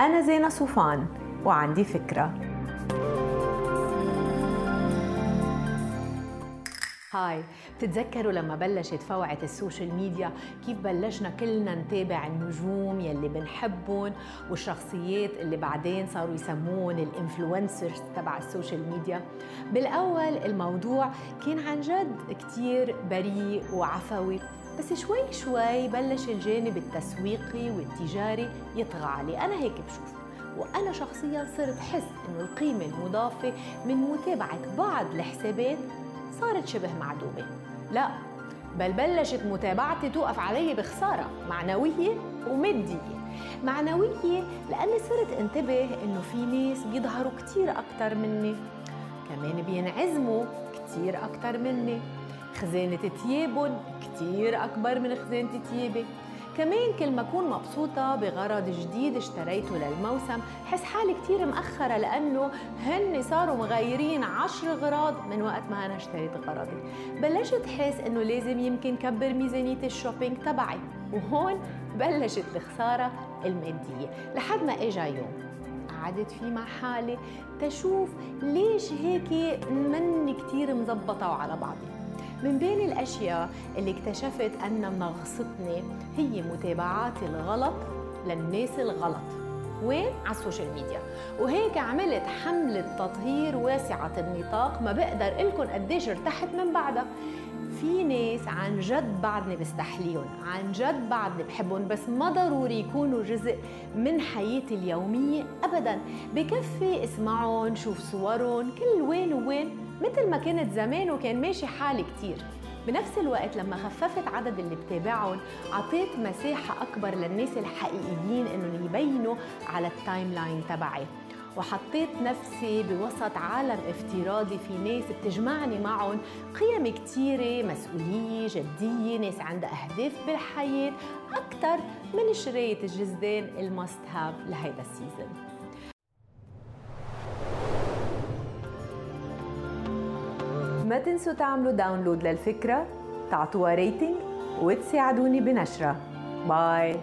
أنا زينة صوفان وعندي فكرة. hi بتتذكروا لما بلشت فوعة ال social media؟ كيف بلشنا كلنا نتابع النجوم يلي بنحبهم والشخصيات اللي بعدين صاروا يسموهم ال influencers تبع ال social media؟ بالأول الموضوع كان عن جد كتير بريء وعفوي. بس شوي شوي بلش الجانب التسويقي والتجاري يطغى عليه أنا هيك بشوف. وأنا شخصيا صرت حس إنه القيمة المضافة من متابعة بعض الحسابات صارت شبه معدومة. لا بل بلشت متابعتي توقف علي بخسارة معنوية ومادية. معنوية لأني صرت انتبه إنه في ناس بيظهروا كتير أكتر مني. كمان بينعزموا كتير أكتر مني. خزانة تيابهم كتير أكبر من خزانة تيابي كمان كل ما أكون مبسوطة بغرض جديد اشتريته للموسم حس حالي كتير مأخرة لأنه هن صاروا مغيرين عشر غراض من وقت ما أنا اشتريت غرضي. بلشت حس إنه لازم يمكن كبر ميزانية الشوبينج تبعي وهون بلشت الخسارة المادية. لحد ما إجا يوم قعدت فيه مع حالي تشوف ليش هيك مني كتير مزبطة وعلى بعضي. من بين الأشياء اللي اكتشفت أن منغصتني هي متابعاتي الغلط للناس الغلط. وين؟ على ال social media. وهيك عملت حملة تطهير واسعة النطاق ما بقدر لكم قديش ارتحت من بعدها. ناس عن جد بعدني بستحليهم عن جد بعدني بحبهم بس ما ضروري يكونوا جزء من حياتي اليومية أبدا. بكفي اسمعهم شوف صورهم كل وين وين مثل ما كنت زمان وكان ماشي حالي كتير. بنفس الوقت لما خففت عدد اللي بتابعهم عطيت مساحة أكبر للناس الحقيقيين إنهم يبينوا على ال timeline تبعي. وحطيت نفسي بوسط عالم افتراضي في ناس بتجمعني معهم. قيم كتيرة مسؤولية جدية ناس عندها أهداف بالحياة أكثر من شراية الجزدان ال must-have لهيدا ال season ما تنسوا تعملوا download للفكرة تعطوها rating وتساعدوني بنشرها bye